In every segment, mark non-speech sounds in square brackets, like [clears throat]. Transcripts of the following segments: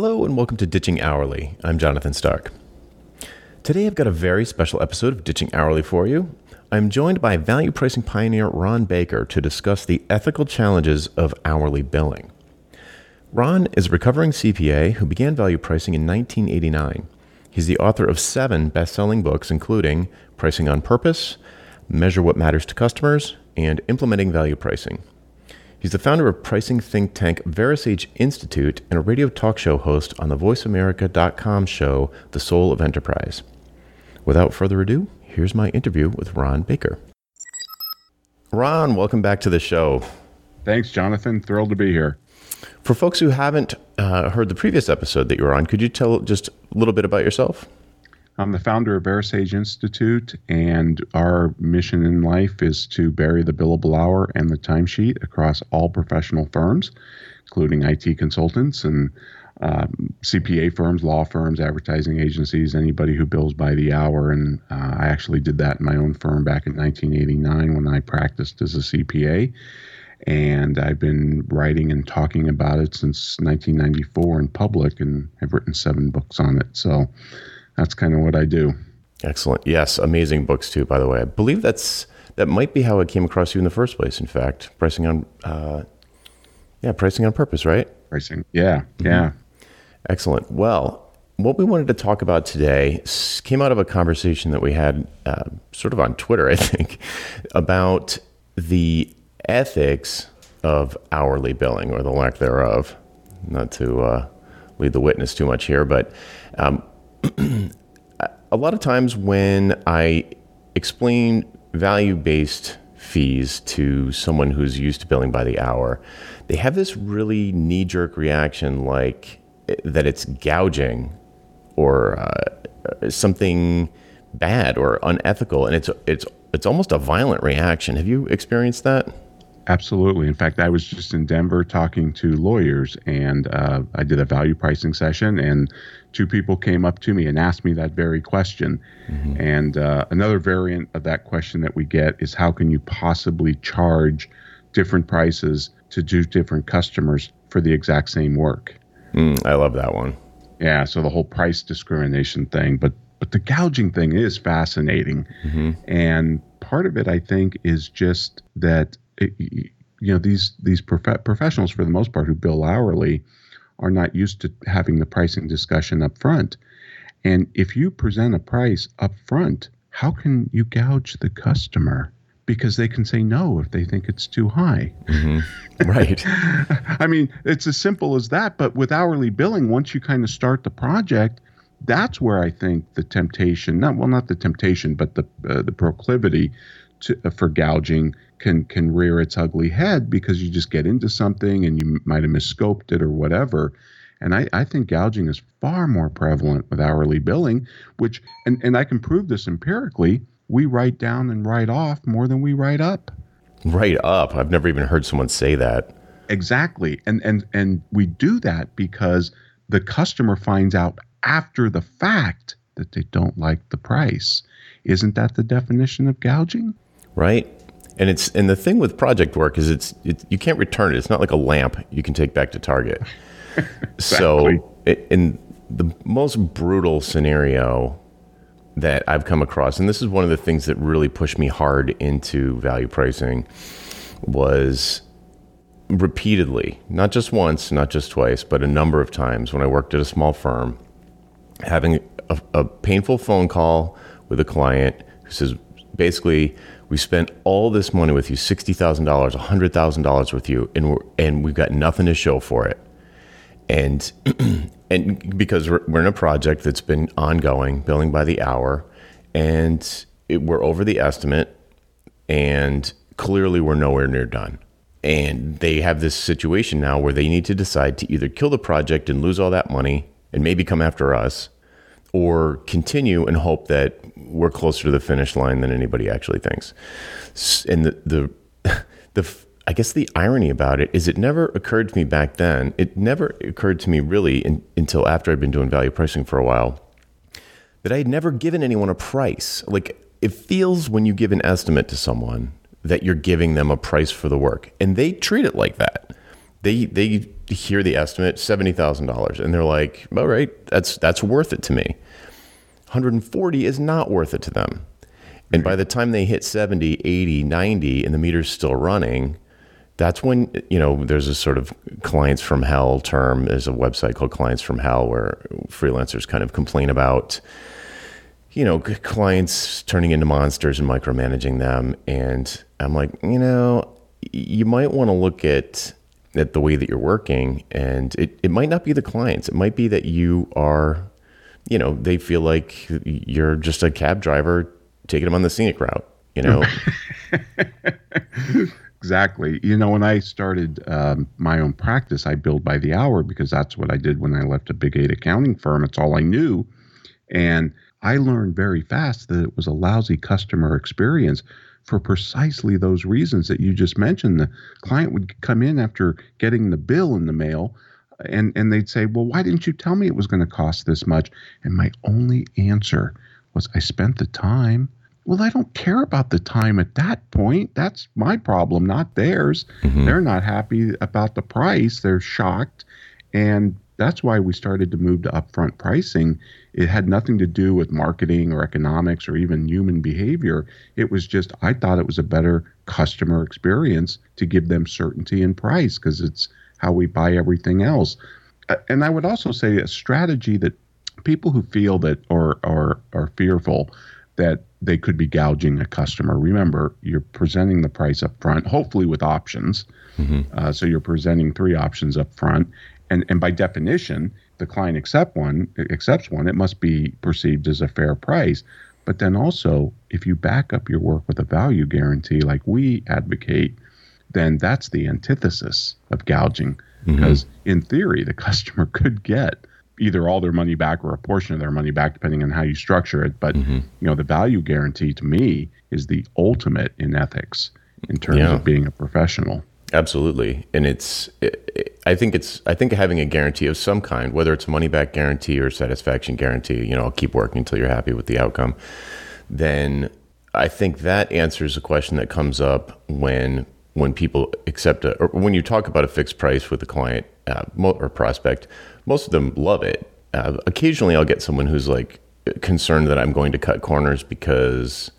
Hello and welcome to Ditching Hourly. I'm Jonathan Stark. Today I've got a very special episode of Ditching Hourly for you. I'm joined by value pricing pioneer Ron Baker to discuss the ethical challenges of hourly billing. Ron is a recovering CPA who began value pricing in 1989. He's the author of seven best selling books, including Pricing on Purpose, Measure What Matters to Customers, and Implementing Value Pricing. He's the founder of pricing think tank VeraSage Institute and a radio talk show host on the VoiceAmerica.com show The Soul of Enterprise. Without further ado, here's my interview with Ron Baker. Ron, welcome back to the show. Thanks, Jonathan. Thrilled to be here. For folks who haven't uh, heard the previous episode that you were on, could you tell just a little bit about yourself? I'm the founder of VeraSage Institute, and our mission in life is to bury the billable hour and the timesheet across all professional firms, including IT consultants and um, CPA firms, law firms, advertising agencies, anybody who bills by the hour. And uh, I actually did that in my own firm back in 1989 when I practiced as a CPA. And I've been writing and talking about it since 1994 in public, and I've written seven books on it. So that's kind of what I do. Excellent. Yes, amazing books too. By the way, I believe that's that might be how I came across you in the first place. In fact, pricing on, uh, yeah, pricing on purpose, right? Pricing. Yeah, mm-hmm. yeah. Excellent. Well, what we wanted to talk about today came out of a conversation that we had, uh, sort of on Twitter, I think, about the ethics of hourly billing or the lack thereof. Not to uh, lead the witness too much here, but um, [clears throat] a lot of times when I explain value based fees to someone who's used to billing by the hour, they have this really knee jerk reaction like eh, that it's gouging or uh, something bad or unethical. And it's, it's, it's almost a violent reaction. Have you experienced that? Absolutely. In fact, I was just in Denver talking to lawyers, and uh, I did a value pricing session, and two people came up to me and asked me that very question. Mm-hmm. And uh, another variant of that question that we get is how can you possibly charge different prices to do different customers for the exact same work? Mm, I love that one. Yeah. So the whole price discrimination thing, but but the gouging thing is fascinating, mm-hmm. and part of it I think is just that you know these these prof- professionals for the most part who bill hourly are not used to having the pricing discussion up front. And if you present a price up front, how can you gouge the customer? Because they can say no if they think it's too high. Mm-hmm. [laughs] Right. I mean, it's as simple as that. But with hourly billing, once you kind of start the project, that's where I think the temptation, not well, not the temptation, but the uh, the proclivity to, uh, for gouging can can rear its ugly head because you just get into something and you might have misscoped it or whatever. And I, I think gouging is far more prevalent with hourly billing, which and, and I can prove this empirically. We write down and write off more than we write up. Write up. I've never even heard someone say that. Exactly. And and and we do that because the customer finds out after the fact that they don't like the price. Isn't that the definition of gouging? Right. And it's and the thing with project work is it's it, you can't return it. It's not like a lamp you can take back to Target. [laughs] exactly. So it, in the most brutal scenario that I've come across, and this is one of the things that really pushed me hard into value pricing, was repeatedly, not just once, not just twice, but a number of times when I worked at a small firm, having a, a painful phone call with a client who says, basically, we spent all this money with you $60,000, $100,000 with you, and, we're, and we've got nothing to show for it. And, [clears throat] and because we're, we're in a project that's been ongoing, billing by the hour, and it, we're over the estimate, and clearly we're nowhere near done. And they have this situation now where they need to decide to either kill the project and lose all that money and maybe come after us or continue and hope that we're closer to the finish line than anybody actually thinks. And the the [laughs] the I guess the irony about it is it never occurred to me back then. It never occurred to me really in, until after I'd been doing value pricing for a while that I had never given anyone a price. Like it feels when you give an estimate to someone that you're giving them a price for the work, and they treat it like that. they they hear the estimate seventy thousand dollars, and they're like, "All right, that's that's worth it to me." One hundred and forty is not worth it to them. And by the time they hit 70, 80, 90, and the meter's still running, that's when, you know, there's a sort of clients from hell term. There's a website called Clients from Hell where freelancers kind of complain about, you know, clients turning into monsters and micromanaging them. And I'm like, you know, you might want to look at at the way that you're working and it, it might not be the clients. It might be that you are, you know, they feel like you're just a cab driver taking them on the scenic route, you know? [laughs] exactly. You know, when I started um, my own practice, I billed by the hour because that's what I did when I left a big eight accounting firm. It's all I knew. And I learned very fast that it was a lousy customer experience for precisely those reasons that you just mentioned. The client would come in after getting the bill in the mail and, and they'd say, Well, why didn't you tell me it was going to cost this much? And my only answer was, I spent the time. Well, I don't care about the time at that point. That's my problem, not theirs. Mm-hmm. They're not happy about the price. They're shocked. And that's why we started to move to upfront pricing. It had nothing to do with marketing or economics or even human behavior. It was just, I thought it was a better customer experience to give them certainty in price because it's how we buy everything else. And I would also say a strategy that people who feel that or are, are fearful that they could be gouging a customer. Remember, you're presenting the price up front, hopefully with options. Mm-hmm. Uh, so you're presenting three options up front, and and by definition, the client accept one accepts one. It must be perceived as a fair price. But then also, if you back up your work with a value guarantee, like we advocate, then that's the antithesis of gouging. Mm-hmm. Because in theory, the [laughs] customer could get either all their money back or a portion of their money back, depending on how you structure it. But mm-hmm. you know, the value guarantee to me is the ultimate in ethics in terms yeah. of being a professional. Absolutely, and it's. It, it, I think it's. I think having a guarantee of some kind, whether it's a money back guarantee or satisfaction guarantee, you know, I'll keep working until you're happy with the outcome. Then I think that answers a question that comes up when when people accept a, or when you talk about a fixed price with a client uh, or prospect most of them love it. Uh, occasionally, I'll get someone who's like concerned that I'm going to cut corners because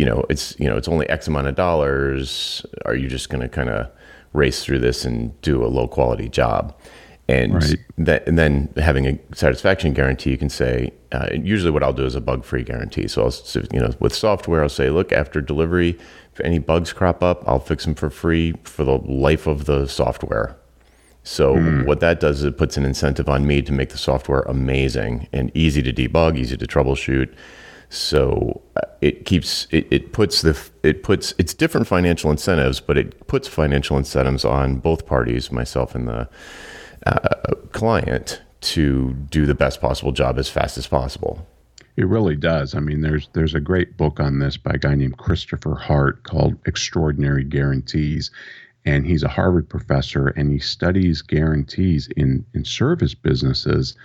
you know it's you know it's only X amount of dollars. Are you just going to kind of race through this and do a low quality job? And right. that, and then having a satisfaction guarantee, you can say. Uh, usually, what I'll do is a bug free guarantee. So I'll you know with software, I'll say, look, after delivery, if any bugs crop up, I'll fix them for free for the life of the software. So mm. what that does is it puts an incentive on me to make the software amazing and easy to debug, easy to troubleshoot. So uh, it keeps it, it puts the it puts it's different financial incentives, but it puts financial incentives on both parties, myself and the uh, client, to do the best possible job as fast as possible. It really does. I mean, there's there's a great book on this by a guy named Christopher Hart called Extraordinary Guarantees, and he's a Harvard professor and he studies guarantees in in service businesses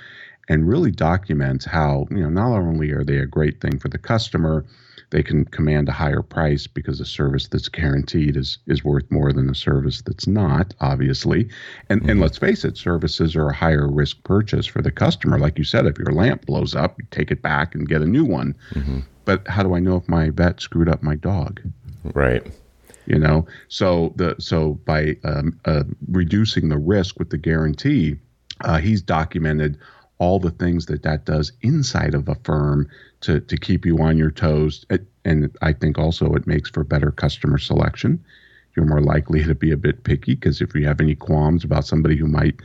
and really documents how you know not only are they a great thing for the customer they can command a higher price because a service that's guaranteed is is worth more than a service that's not obviously. And mm-hmm. and let's face it services are a higher risk purchase for the customer. Like you said if your lamp blows up you take it back and get a new one. Mm-hmm. but how do i know if my vet screwed up my dog? Right. You know so the so by um, uh, reducing the risk with the guarantee uh, he's documented all the things that that does inside of a firm to to keep you on your toes it, and i think also it makes for better customer selection you're more likely to be a bit picky because if you have any qualms about somebody who might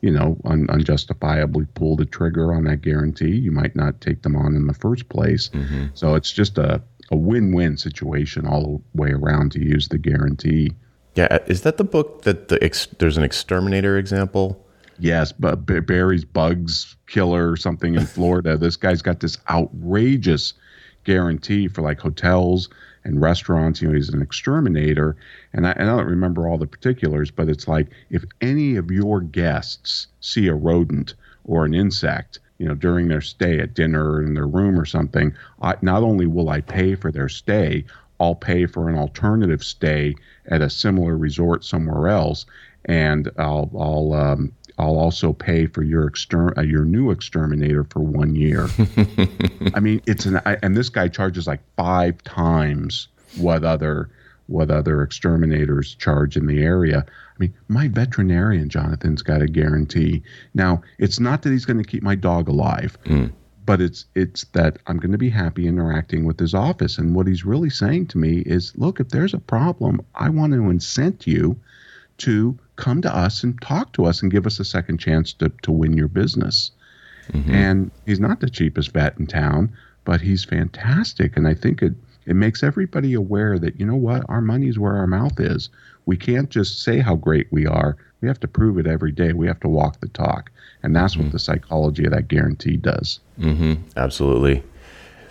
you know un- unjustifiably pull the trigger on that guarantee you might not take them on in the first place mm-hmm. so it's just a a win-win situation all the way around to use the guarantee. Yeah, is that the book that the ex, there's an exterminator example? Yes, but Barry's Bugs Killer or something in [laughs] Florida. this guy's got this outrageous guarantee for like hotels and restaurants. You know, he's an exterminator, and I, and I don't remember all the particulars, but it's like if any of your guests see a rodent or an insect, you know, during their stay at dinner or in their room or something, I, not only will I pay for their stay, I'll pay for an alternative stay at a similar resort somewhere else. and I'll I'll um, I'll also pay for your exter- uh, your new exterminator for one year. [laughs] I mean, it's an I, and this guy charges like five times what other what other exterminators charge in the area. I mean, my veterinarian Jonathan's got a guarantee. Now, it's not that he's going to keep my dog alive. Mm. But it's it's that I'm going to be happy interacting with his office, and what he's really saying to me is, look, if there's a problem, I want to incent you to come to us and talk to us and give us a second chance to, to win your business. Mm-hmm. And he's not the cheapest vet in town, but he's fantastic. And I think it, it makes everybody aware that, you know what, our money's where our mouth is. We can't just say how great we are. We have to prove it every day. We have to walk the talk. And that's mm-hmm. what the psychology of that guarantee does. Mm-hmm. Absolutely.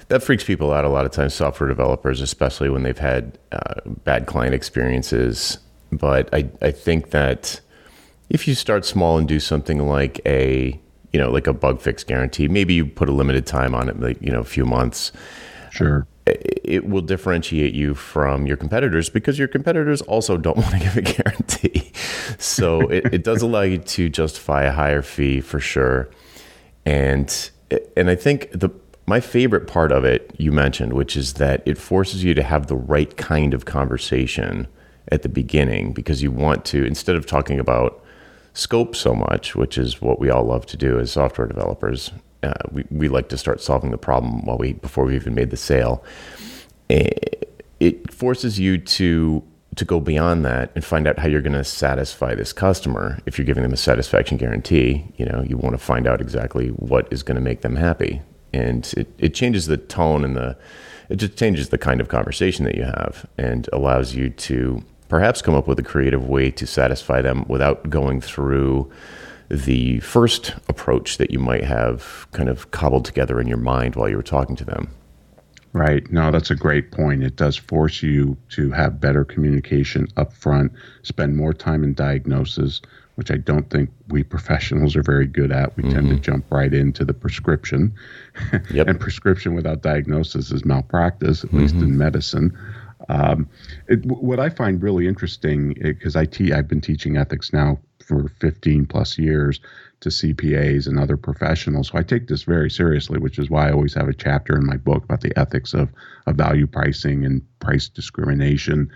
That freaks people out a lot of times, software developers, especially when they've had uh, bad client experiences but I, I think that if you start small and do something like a you know like a bug fix guarantee, maybe you put a limited time on it, like you know a few months. Sure. It will differentiate you from your competitors because your competitors also don't [laughs] want to give a guarantee. So it, it does allow you to justify a higher fee for sure. And and I think the my favorite part of it you mentioned, which is that it forces you to have the right kind of conversation at the beginning because you want to instead of talking about scope so much, which is what we all love to do as software developers. Uh, we, we like to start solving the problem while we before we even made the sale. It forces you to to go beyond that and find out how you're going to satisfy this customer. If you're giving them a satisfaction guarantee, you know you want to find out exactly what is going to make them happy, and it, it changes the tone and the it just changes the kind of conversation that you have and allows you to perhaps come up with a creative way to satisfy them without going through the first approach that you might have kind of cobbled together in your mind while you were talking to them. Right. No, that's a great point. It does force you to have better communication up front, spend more time in diagnosis, which I don't think we professionals are very good at. We mm-hmm. tend to mm-hmm. jump right into the prescription. [laughs] Yep. and prescription without diagnosis is malpractice, at mm-hmm. least in mm-hmm. medicine. Um, it, what I find really interesting, because I te- I've been teaching ethics now for 15 plus years to CPAs and other professionals. So I take this very seriously, which is why I always have a chapter in my book about the ethics of, of value pricing and price discrimination.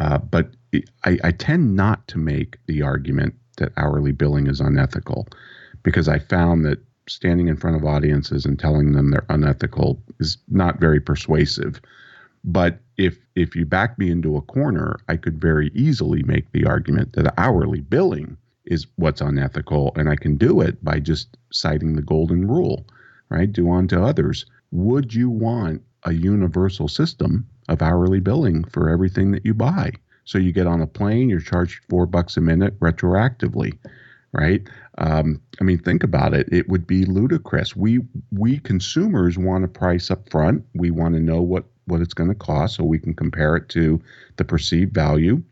Uh, but I, I tend not to make the argument that hourly billing is unethical because I found that standing in front of audiences and telling them they're unethical is not very persuasive. But if if you back me into a corner, I could very easily make the argument that hourly billing is what's unethical, and I can do it by just citing the golden rule, right? Do unto others. Would you want a universal system of hourly billing for everything that you buy? So you get on a plane, you're charged four bucks a minute retroactively, right? Um, I mean, think about it. It would be ludicrous. We we consumers want a price up front. We want to know what what it's going to cost so we can compare it to the perceived value.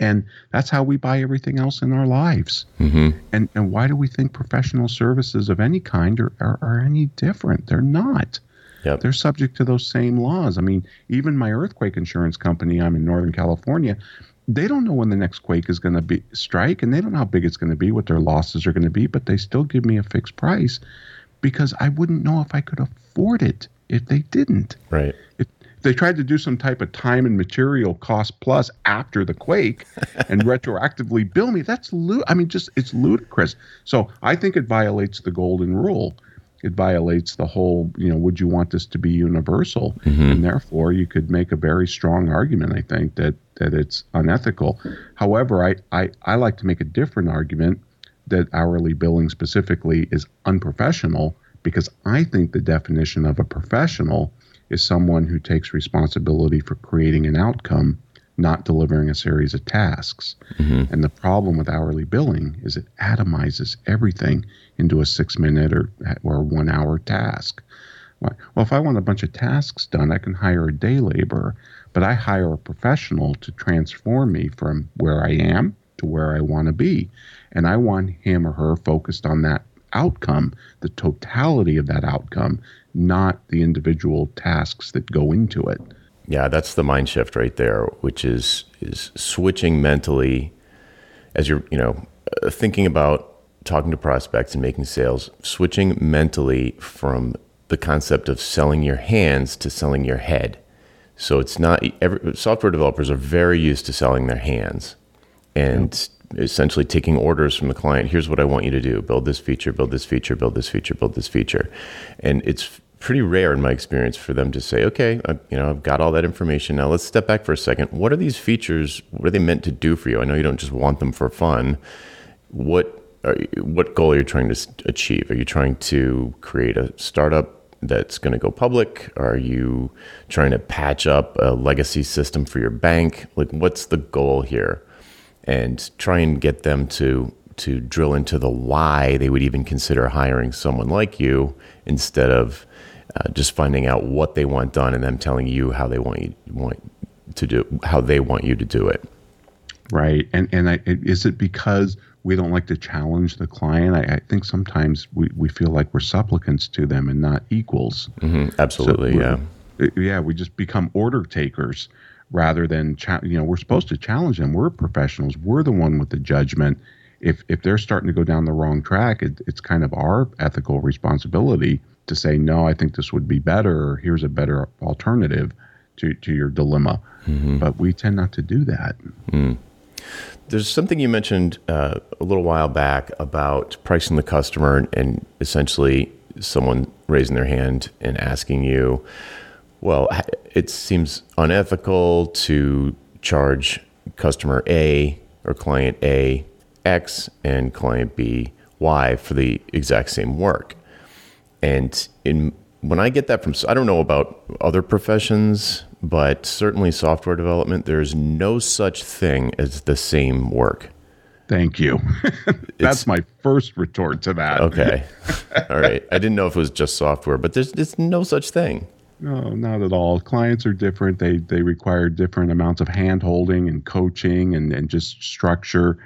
And that's how we buy everything else in our lives. Mm-hmm. And and why do we think professional services of any kind are, are, are any different? They're not. Yep. They're subject to those same laws. I mean, even my earthquake insurance company, I'm in Northern California, they don't know when the next quake is going to be strike and they don't know how big it's going to be, what their losses are going to be, but they still give me a fixed price because I wouldn't know if I could afford it if they didn't. Right. If, they tried to do some type of time and material cost plus after the quake [laughs] and retroactively bill me. That's lu- I mean, just it's ludicrous. So I think it violates the golden rule. It violates the whole, you know, would you want this to be universal? Mm-hmm. And therefore, you could make a very strong argument, I think, that that it's unethical. However, I, I, I like to make a different argument that hourly billing specifically is unprofessional because I think the definition of a professional is someone who takes responsibility for creating an outcome, not delivering a series of tasks. Mm-hmm. And the problem with hourly billing is it atomizes everything into a six minute or, or one hour task. Well, if I want a bunch of tasks done, I can hire a day laborer, but I hire a professional to transform me from where I am to where I want to be. And I want him or her focused on that outcome, the totality of that outcome, not the individual tasks that go into it. Yeah, that's the mind shift right there, which is is switching mentally as you're, you know, uh, thinking about talking to prospects and making sales, switching mentally from the concept of selling your hands to selling your head. So it's not every, software developers are very used to selling their hands and essentially taking orders from the client. Here's what I want you to do: build this feature, build this feature, build this feature, build this feature. And it's pretty rare in my experience for them to say, "Okay, I, you know, I've got all that information. Now let's step back for a second. What are these features? What are they meant to do for you? I know you don't just want them for fun. What what goal are you trying to achieve? Are you trying to create a startup that's going to go public? Are you trying to patch up a legacy system for your bank? Like, what's the goal here? And try and get them to to drill into the why they would even consider hiring someone like you instead of uh, just finding out what they want done and them telling you how they want you want to do how they want you to do it. Right, and and I, is it because we don't like to challenge the client. I, I, think sometimes we, we feel like we're supplicants to them and not equals. Mm-hmm. Absolutely, so yeah. Yeah, we just become order takers rather than cha- you know we're supposed to challenge them. We're professionals. We're the one with the judgment. If if they're starting to go down the wrong track, it, it's kind of our ethical responsibility to say no. I think this would be better. Or here's a better alternative to to your dilemma. Mm-hmm. But we tend not to do that. Mm. There's something you mentioned uh, a little while back about pricing the customer and essentially someone raising their hand and asking you, well, it seems unethical to charge customer A or client A X and client B Y for the exact same work. And in when I get that from, I don't know about other professions, but certainly software development, there's no such thing as the same work. Thank you. [laughs] That's my first retort to that. Okay. [laughs] all right. I didn't know if it was just software, but there's, there's no such thing. No, not at all. Clients are different. They they require different amounts of hand holding and coaching and, and just structure.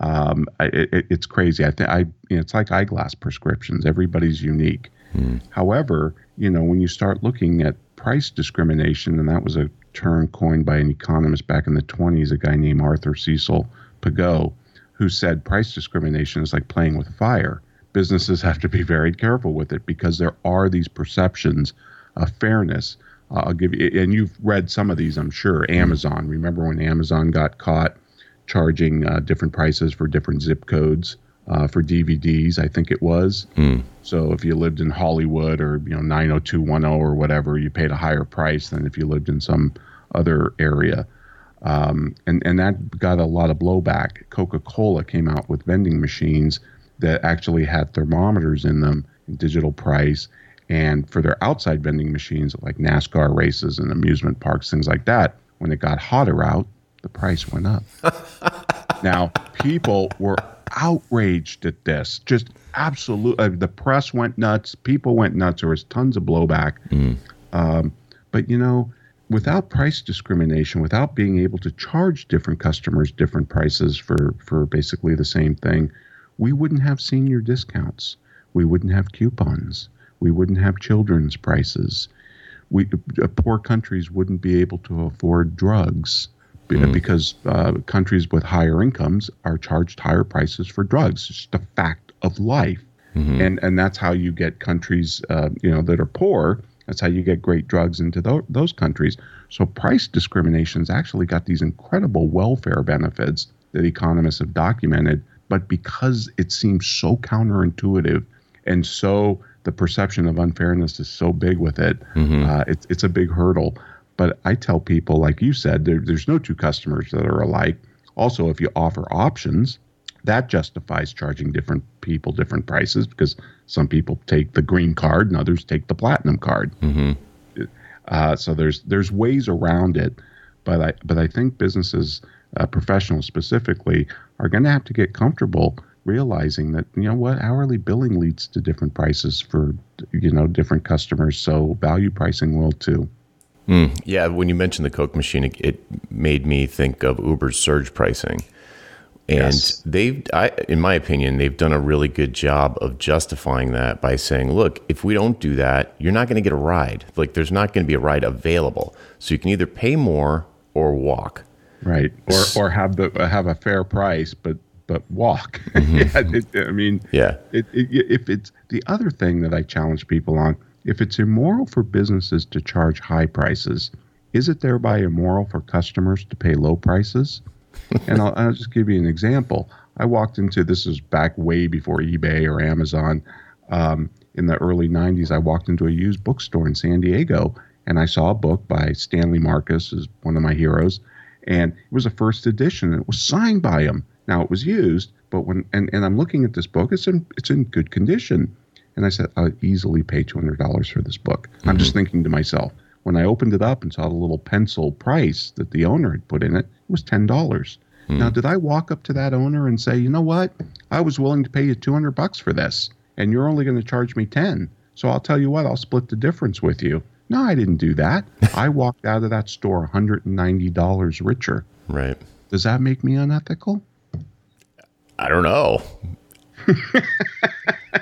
Um, it, it's crazy. I think I you know, it's like eyeglass prescriptions. Everybody's unique. Hmm. However, you know when you start looking at price discrimination, and that was a term coined by an economist back in the 20s, a guy named Arthur Cecil Pigou, who said price discrimination is like playing with fire. Businesses [laughs] have to be very careful with it because there are these perceptions of fairness. Uh, I'll give you, and you've read some of these, I'm sure. Amazon. Remember when Amazon got caught charging uh, different prices for different zip codes? Uh, for DVDs, I think it was. Mm. So if you lived in Hollywood or you know 90210 or whatever, you paid a higher price than if you lived in some other area. Um, and and that got a lot of blowback. Coca-Cola came out with vending machines that actually had thermometers in them, digital price, and for their outside vending machines like NASCAR races and amusement parks, things like that. When it got hotter out, the price went up. [laughs] now people were outraged at this. Just absolutely, Uh, the press went nuts. People went nuts. There was tons of blowback. Mm. Um, but you know, without price discrimination, without being able to charge different customers different prices for for basically the same thing, we wouldn't have senior discounts. We wouldn't have coupons. We wouldn't have children's prices. We uh, poor countries wouldn't be able to afford drugs mm. because uh, countries with higher incomes are charged higher prices for drugs. It's just a fact of life, mm-hmm. and and that's how you get countries, uh, you know, that are poor. That's how you get great drugs into th- those countries. So price discrimination's actually got these incredible welfare benefits that economists have documented, but because it seems so counterintuitive and so the perception of unfairness is so big with it, mm-hmm. uh, it's it's a big hurdle. But I tell people, like you said, there, there's no two customers that are alike. Also, if you offer options, that justifies charging different people different prices because some people take the green card and others take the platinum card. Mm-hmm. Uh, so there's there's ways around it, but I but I think businesses, uh, professionals specifically, are going to have to get comfortable realizing that you know what hourly billing leads to different prices for you know different customers. So value pricing will too. Mm, yeah, when you mentioned the Coke machine, it, it, made me think of Uber's surge pricing. And yes. they've, I, in my opinion, they've done a really good job of justifying that by saying, look, if we don't do that, you're not going to get a ride. Like, there's not going to be a ride available. So you can either pay more or walk. Right. Or, or have the have a fair price, but but walk. Mm-hmm. it, [laughs] I mean, yeah. It, if it's the other thing that I challenge people on, if it's immoral for businesses to charge high prices, is it thereby immoral for customers to pay low prices? [laughs] and I'll, I'll, just give you an example. I walked into this is back way before eBay or Amazon. Um, in the early 90s, I walked into a used bookstore in San Diego and I saw a book by Stanley Marcus, is one of my heroes, and it was a first edition. And it was signed by him. Now it was used, but when and, and I'm looking at this book, it's in it's in good condition. And I said, I'll easily pay two hundred dollars for this book. Mm-hmm. I'm just mm-hmm. thinking to myself, when I opened it up and saw the little pencil price that the owner had put in it, it was ten dollars. Mm-hmm. Now, did I walk up to that owner and say, you know what? I was willing to pay you two hundred bucks for this, and you're only going to charge me ten. So I'll tell you what, I'll split the difference with you. No, I didn't do that. [laughs] I walked out of that store $190 richer. Right. Does that make me unethical? I don't know.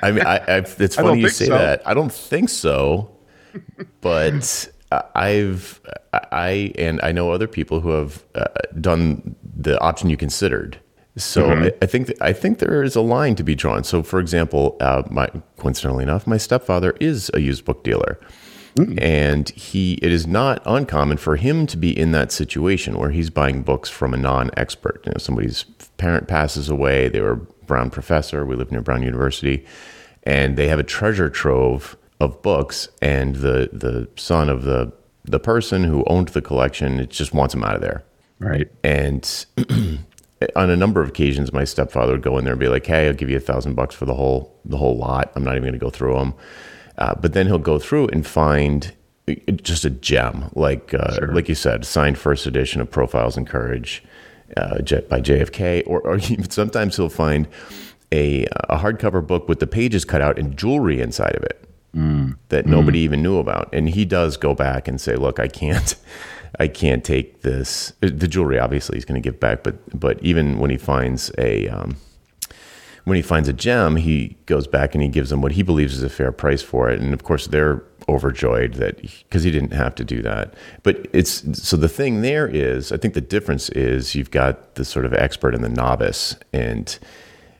I mean, I, I, it's funny you say so. that. I don't think so, but I've I and I know other people who have uh, done the option you considered. So mm-hmm. I, I, think th- I think there is a line to be drawn. So, for example, uh, my coincidentally enough, my stepfather is a used book dealer. Mm. And he, it is not uncommon for him to be in that situation where he's buying books from a non-expert. You know, somebody's parent passes away. They were Brown professor. We live near Brown University, and they have a treasure trove of books. And the the son of the the person who owned the collection it just wants him out of there. Right. And [clears throat] on a number of occasions, my stepfather would go in there and be like, "Hey, I'll give you a thousand bucks for the whole the whole lot. I'm not even going to go through them." Uh, but then he'll go through and find just a gem, like uh, sure. like you said, signed first edition of Profiles in Courage uh, by JFK, or, or [laughs] sometimes he'll find a, a hardcover book with the pages cut out and jewelry inside of it mm. that nobody mm. even knew about. And he does go back and say, "Look, I can't." [laughs] I can't take this. The jewelry, obviously, he's going to give back, but but even when he finds a um, when he finds a gem, he goes back and he gives them what he believes is a fair price for it. And of course, they're overjoyed that because he, he didn't have to do that. But it's so the thing there is, I think the difference is you've got the sort of expert and the novice, and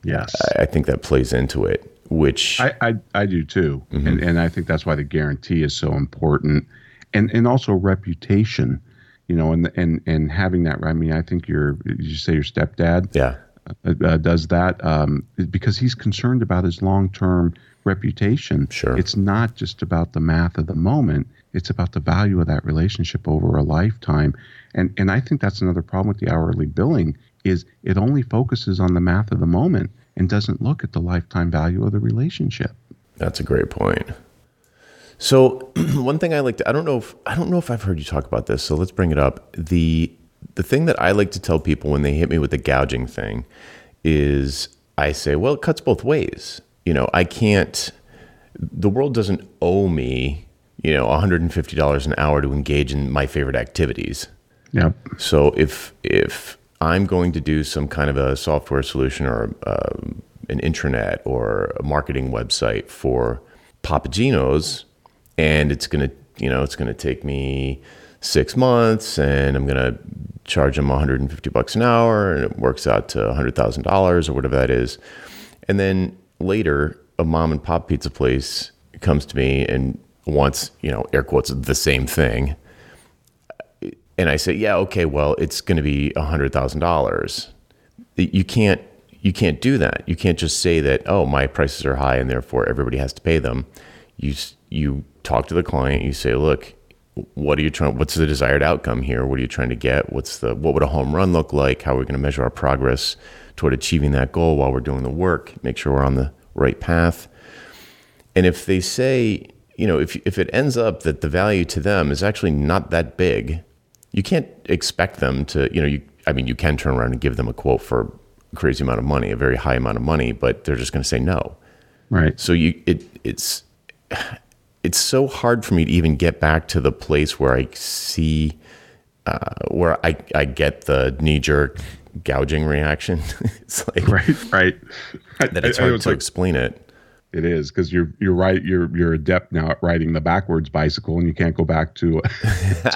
yes, I, I think that plays into it. Which I I, I do too, mm-hmm. and and I think that's why the guarantee is so important, and and also reputation you know, and and and having that. I mean, I think your you say your stepdad. Yeah. Uh, uh, does that um, because he's concerned about his long term reputation. Sure. It's not just about the math of the moment, it's about the value of that relationship over a lifetime. And and I think that's another problem with the hourly billing is it only focuses on the math of the moment and doesn't look at the lifetime value of the relationship. That's a great point. So [clears throat] one thing I like to I don't know if I don't know if I've heard you talk about this, so let's bring it up. The the thing that I like to tell people when they hit me with the gouging thing is I say, well, it cuts both ways. You know, I can't, the world doesn't owe me, you know, $150 an hour to engage in my favorite activities. Yep. So if, if I'm going to do some kind of a software solution or uh, an intranet or a marketing website for Papa Gino's, and it's going to, you know, it's going to take me six months and I'm going to charge them 150 bucks an hour and it works out to $100,000 or whatever that is. And then later, a mom and pop pizza place comes to me and wants, you know, air quotes, the same thing. And I say, yeah, okay, well, it's going to be $100,000. You can't you can't do that. You can't just say that, oh, my prices are high and therefore everybody has to pay them. You you talk to the client, you say, look, what are you trying what's the desired outcome here? What are you trying to get? What's the what would a home run look like? How are we going to measure our progress toward achieving that goal while we're doing the work make sure we're on the right path? And if they say you know if if it ends up that the value to them is actually not that big you can't expect them to you know you i mean you can turn around and give them a quote for a crazy amount of money a very high amount of money but they're just going to say no. Right. So you it it's it's so hard for me to even get back to the place where I see uh, where I, I get the knee jerk gouging reaction. [laughs] it's like right, right. [laughs] That it's hard to like, explain it. It is because you're you're right. You're you're adept now at riding the backwards bicycle, and you can't go back to [laughs]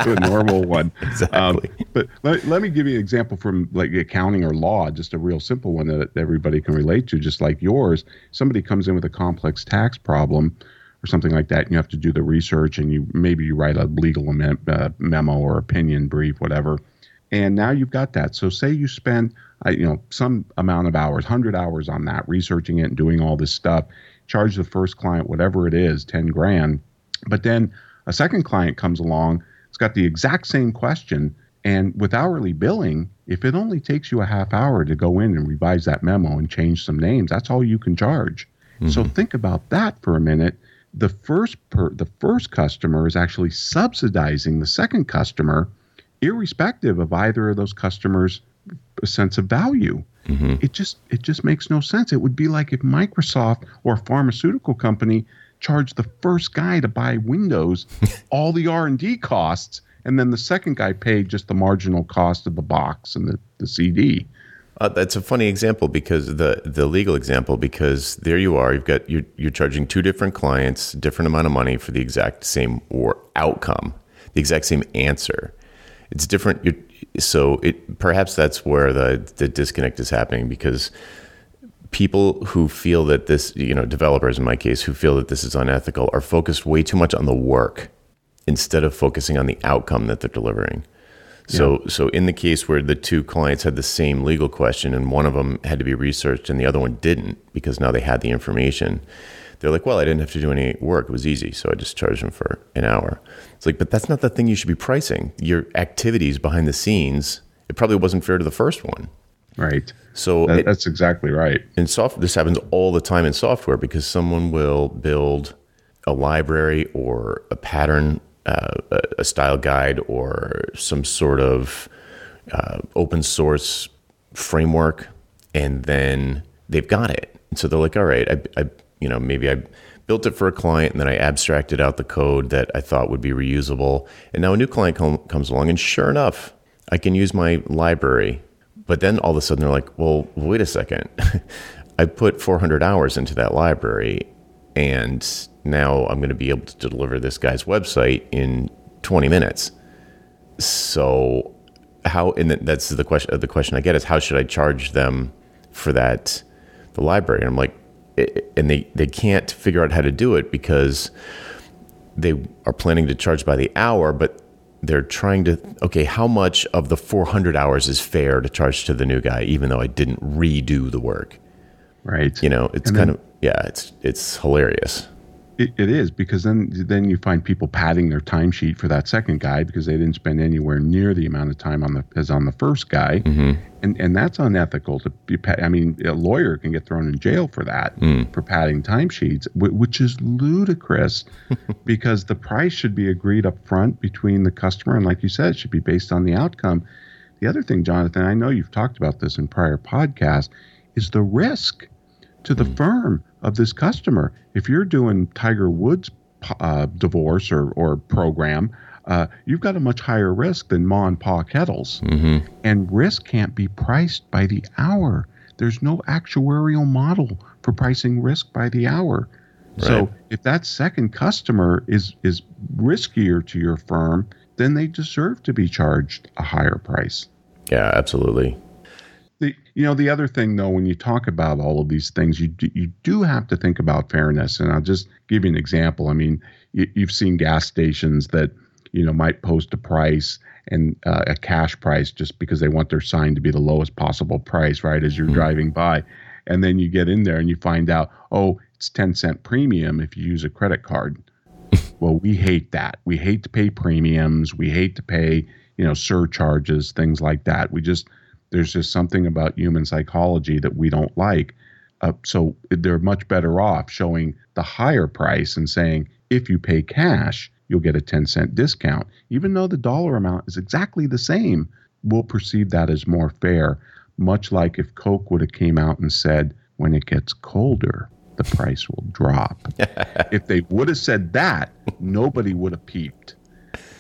to a normal one. exactly. Um, but let, let me give you an example from like accounting or law, just a real simple one that everybody can relate to, just like yours. Somebody comes in with a complex tax problem or something like that, and you have to do the research, and you maybe you write a legal uh, memo or opinion brief, whatever. And now you've got that. So say you spend, uh, you know, some amount of hours, hundred hours on that, researching it and doing all this stuff charge the first client whatever it is, 10 grand. But then a second client comes along, it's got the exact same question. And with hourly billing, if it only takes you a half hour to go in and revise that memo and change some names, that's all you can charge. Mm-hmm. So think about that for a minute. The first per, the first customer is actually subsidizing the second customer, irrespective of either of those customers' sense of value. Mm-hmm. It just it just makes no sense. It would be like if Microsoft or a pharmaceutical company charged the first guy to buy Windows [laughs] all the R and D costs, and then the second guy paid just the marginal cost of the box and the, the CD. Uh, that's a funny example because the the legal example because there you are you've got you're, you're charging two different clients different amount of money for the exact same or outcome the exact same answer. It's different you're so it perhaps that's where the the disconnect is happening because people who feel that this you know developers in my case who feel that this is unethical are focused way too much on the work instead of focusing on the outcome that they're delivering so yeah. so in the case where the two clients had the same legal question and one of them had to be researched and the other one didn't because now they had the information they're like, well, I didn't have to do any work. It was easy. So I just charged them for an hour. It's like, but that's not the thing you should be pricing. Your activities behind the scenes, it probably wasn't fair to the first one. Right. So that, it, that's exactly right. In software, this happens all the time in software because someone will build a library or a pattern, uh, a style guide, or some sort of uh, open source framework, and then they've got it. And so they're like, all right, I, I you know, maybe I built it for a client and then I abstracted out the code that I thought would be reusable. And now a new client com- comes along, and sure enough, I can use my library. But then all of a sudden they're like, well, wait a second. [laughs] I put 400 hours into that library, and now I'm going to be able to deliver this guy's website in 20 minutes. So, how? And that's the question. The question I get is, how should I charge them for that, the library? And I'm like, and they, they can't figure out how to do it because they are planning to charge by the hour, but they're trying to okay, how much of the 400 hours is fair to charge to the new guy, even though I didn't redo the work? Right. You know, it's and kind then, of yeah, it's it's hilarious. It, it is because then then you find people padding their timesheet for that second guy because they didn't spend anywhere near the amount of time on the as on the first guy, mm-hmm. and and that's unethical. To be, I mean, a lawyer can get thrown in jail for that mm. for padding timesheets, which is ludicrous, [laughs] because the price should be agreed up front between the customer and, like you said, it should be based on the outcome. The other thing, Jonathan, I know you've talked about this in prior podcasts, is the risk to the mm. firm of this customer. If you're doing Tiger Woods uh, divorce or, or program, uh, you've got a much higher risk than Ma and Pa Kettles. Mm-hmm. And risk can't be priced by the hour. There's no actuarial model for pricing risk by the hour. Right. So if that second customer is is riskier to your firm, then they deserve to be charged a higher price. Yeah, absolutely. The, you know, the other thing though, when you talk about all of these things, you do, you do have to think about fairness. And I'll just give you an example. I mean, you, you've seen gas stations that you know might post a price and uh, a cash price just because they want their sign to be the lowest possible price, right? As you're mm-hmm. driving by, and then you get in there and you find out, oh, it's ten cent premium if you use a credit card. [laughs] well, we hate that. We hate to pay premiums. We hate to pay you know surcharges, things like that. We just there's just something about human psychology that we don't like. Uh, so they're much better off showing the higher price and saying, if you pay cash, you'll get a 10 cent discount. Even though the dollar amount is exactly the same, we'll perceive that as more fair. Much like if Coke would have came out and said, when it gets colder, the price will drop. [laughs] if they would have said that, nobody would have peeped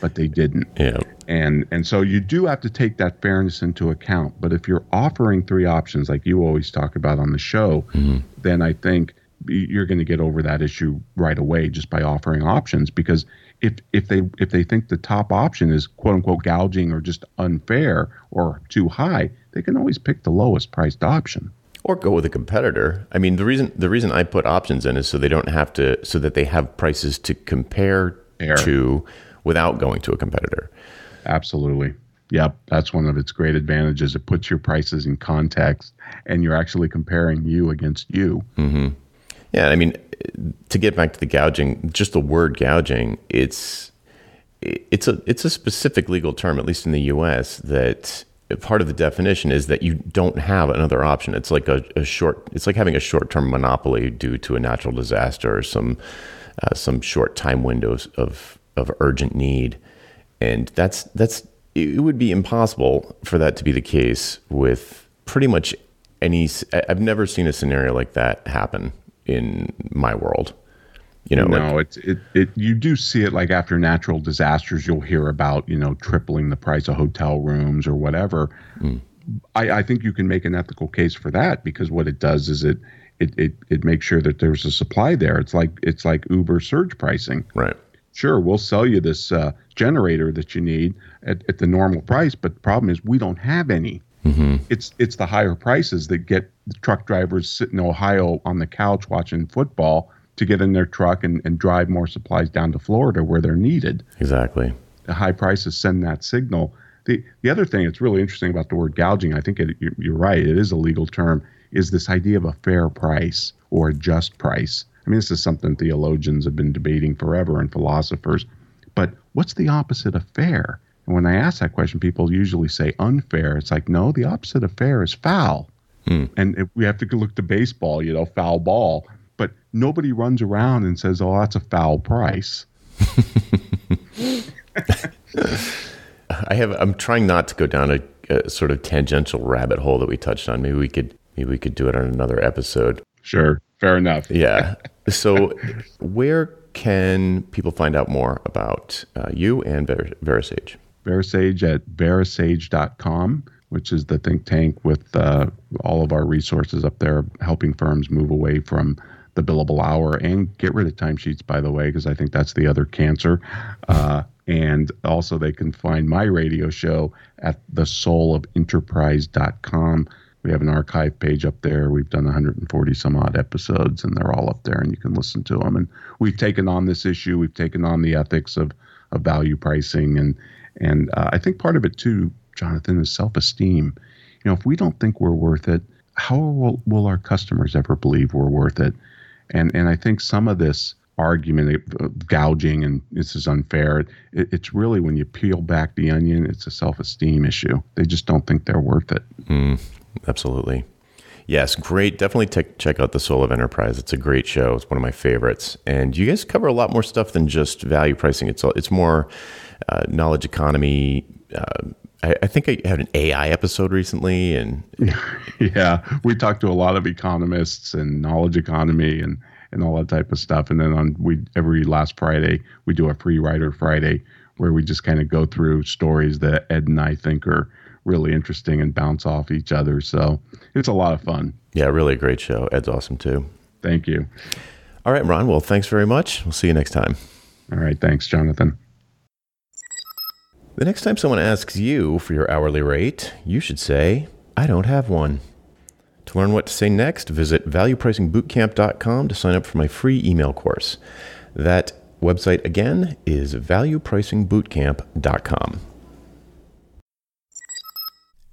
but they didn't. Yeah. And and so you do have to take that fairness into account. But if you're offering three options like you always talk about on the show, mm-hmm. then I think you're going to get over that issue right away just by offering options because if if they if they think the top option is quote unquote gouging or just unfair or too high, they can always pick the lowest priced option or go with a competitor. I mean, the reason the reason I put options in is so they don't have to so that they have prices to compare Air. to without going to a competitor. Absolutely. Yep, that's one of its great advantages. It puts your prices in context, and you're actually comparing you against you. Mm-hmm. Yeah, I mean, to get back to the gouging, just the word gouging, it's it's a it's a specific legal term, at least in the U.S. that part of the definition is that you don't have another option. It's like a, a short. It's like having a short-term monopoly due to a natural disaster or some uh, some short time windows of of urgent need, and that's that's it would be impossible for that to be the case with pretty much any. I've never seen a scenario like that happen in my world. You know, no, like, it's it, it. You do see it like after natural disasters, you'll hear about you know tripling the price of hotel rooms or whatever. Mm. I, I think you can make an ethical case for that because what it does is it it, it it makes sure that there's a supply there. It's like it's like Uber surge pricing. Right. Sure, we'll sell you this uh, generator that you need at, at the normal price, but the problem is we don't have any. Mm-hmm. It's it's the higher prices that get the truck drivers sitting in Ohio on the couch watching football to get in their truck and, and drive more supplies down to Florida where they're needed. Exactly. The high prices send that signal. The, the other thing that's really interesting about the word gouging, I think it, you're right, it is a legal term, is this idea of a fair price or a just price. I mean, this is something theologians have been debating forever and philosophers. But what's the opposite of fair? And when I ask that question, people usually say unfair. It's like, no, the opposite of fair is foul. Hmm. And we have to look to baseball, you know, foul ball but nobody runs around and says, "Oh, that's a foul price." [laughs] I have. I'm trying not to go down a, a, sort of tangential rabbit hole that we touched on. Maybe we could. Maybe we could do it on another episode. Sure. Fair enough. yeah. [laughs] So, where can people find out more about uh, you and Ver- VeraSage? VeraSage at verasage.com which is the think tank with uh, all of our resources up there, helping firms move away from the billable hour and get rid of timesheets, by the way, because I think that's the other cancer. Uh, and also, they can find my radio show at thesoulofenterprise.com. We have an archive page up there. We've done 140 some odd episodes, and they're all up there, and you can listen to them. And we've taken on this issue. We've taken on the ethics of, of value pricing, and and uh, I think part of it too, Jonathan, is self-esteem. You know, if we don't think we're worth it, how will, will our customers ever believe we're worth it? And and I think some of this argument of gouging and this is unfair. It, it's really when you peel back the onion, it's a self-esteem issue. They just don't think they're worth it. Mm, absolutely. Yes, great. Definitely te- check out the Soul of Enterprise. It's a great show. It's one of my favorites. And you guys cover a lot more stuff than just value pricing. It's it's more uh, knowledge economy. Uh, I, I, think I had an AI episode recently, and [laughs] yeah, we talked to a lot of economists and knowledge economy and and all that type of stuff. And then on we every last Friday we do a free writer Friday where we just kind of go through stories that Ed and I think are really interesting and bounce off each other. So it's a lot of fun. Yeah, really a great show. Ed's awesome too. Thank you. All right, Ron. Well, thanks very much. We'll see you next time. All right. Thanks, Jonathan. The next time someone asks you for your hourly rate, you should say, I don't have one. To learn what to say next, visit valuepricingbootcamp.com to sign up for my free email course. That website again is valuepricingbootcamp.com.